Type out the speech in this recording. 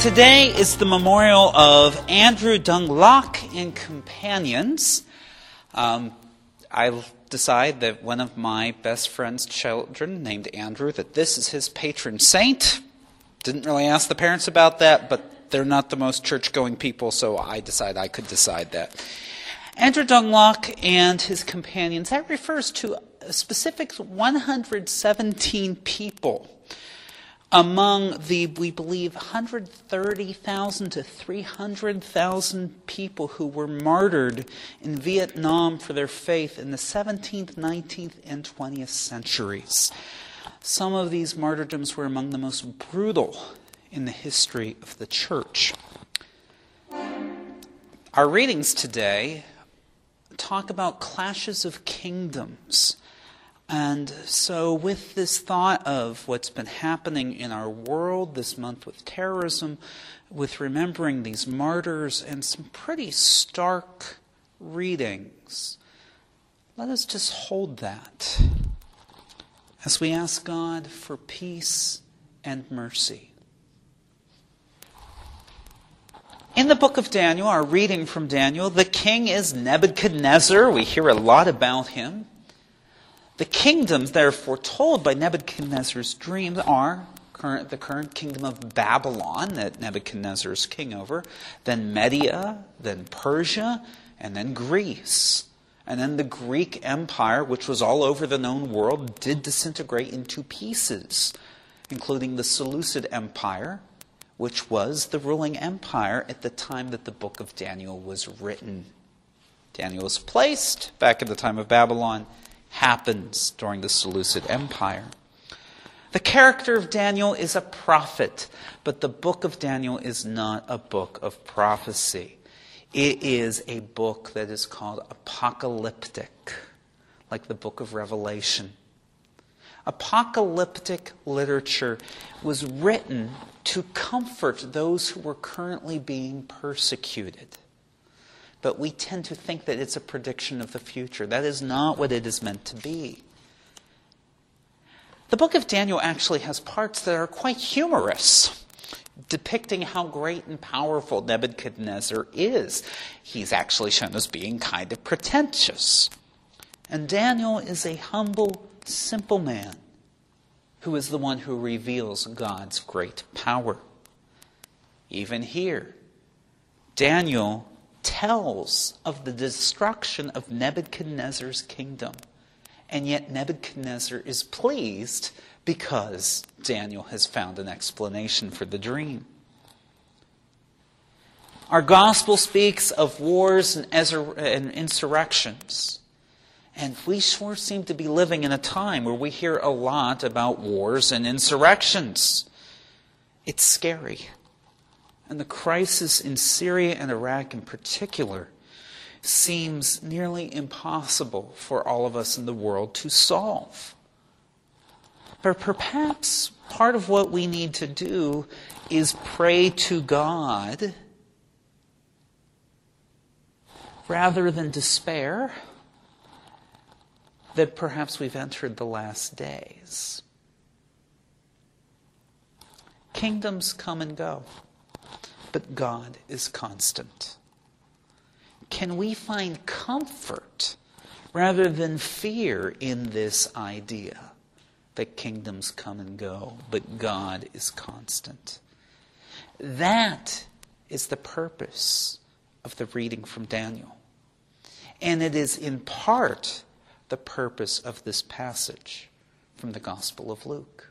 Today is the memorial of Andrew Dung-Lac and companions. Um, I decide that one of my best friend's children, named Andrew, that this is his patron saint. Didn't really ask the parents about that, but they're not the most church going people, so I decided I could decide that. Andrew Dung-Lac and his companions, that refers to a specific 117 people among the, we believe, 130,000 to 300,000 people who were martyred in Vietnam for their faith in the 17th, 19th, and 20th centuries. Some of these martyrdoms were among the most brutal in the history of the church. Our readings today talk about clashes of kingdoms and so, with this thought of what's been happening in our world this month with terrorism, with remembering these martyrs, and some pretty stark readings, let us just hold that as we ask God for peace and mercy. In the book of Daniel, our reading from Daniel, the king is Nebuchadnezzar. We hear a lot about him. The kingdoms that are foretold by Nebuchadnezzar's dreams are current, the current kingdom of Babylon that Nebuchadnezzar is king over, then Media, then Persia, and then Greece. And then the Greek Empire, which was all over the known world, did disintegrate into pieces, including the Seleucid Empire, which was the ruling empire at the time that the book of Daniel was written. Daniel was placed back at the time of Babylon happens during the Seleucid Empire. The character of Daniel is a prophet, but the book of Daniel is not a book of prophecy. It is a book that is called apocalyptic, like the book of Revelation. Apocalyptic literature was written to comfort those who were currently being persecuted but we tend to think that it's a prediction of the future. That is not what it is meant to be. The book of Daniel actually has parts that are quite humorous, depicting how great and powerful Nebuchadnezzar is. He's actually shown as being kind of pretentious. And Daniel is a humble, simple man who is the one who reveals God's great power. Even here, Daniel tells of the destruction of Nebuchadnezzar's kingdom. And yet Nebuchadnezzar is pleased because Daniel has found an explanation for the dream. Our gospel speaks of wars and insurrections. And we sure seem to be living in a time where we hear a lot about wars and insurrections. It's scary. And the crisis in Syria and Iraq in particular seems nearly impossible for all of us in the world to solve. But perhaps part of what we need to do is pray to God rather than despair that perhaps we've entered the last days. Kingdoms come and go but God is constant. Can we find comfort rather than fear in this idea that kingdoms come and go, but God is constant? That is the purpose of the reading from Daniel. And it is in part the purpose of this passage from the Gospel of Luke.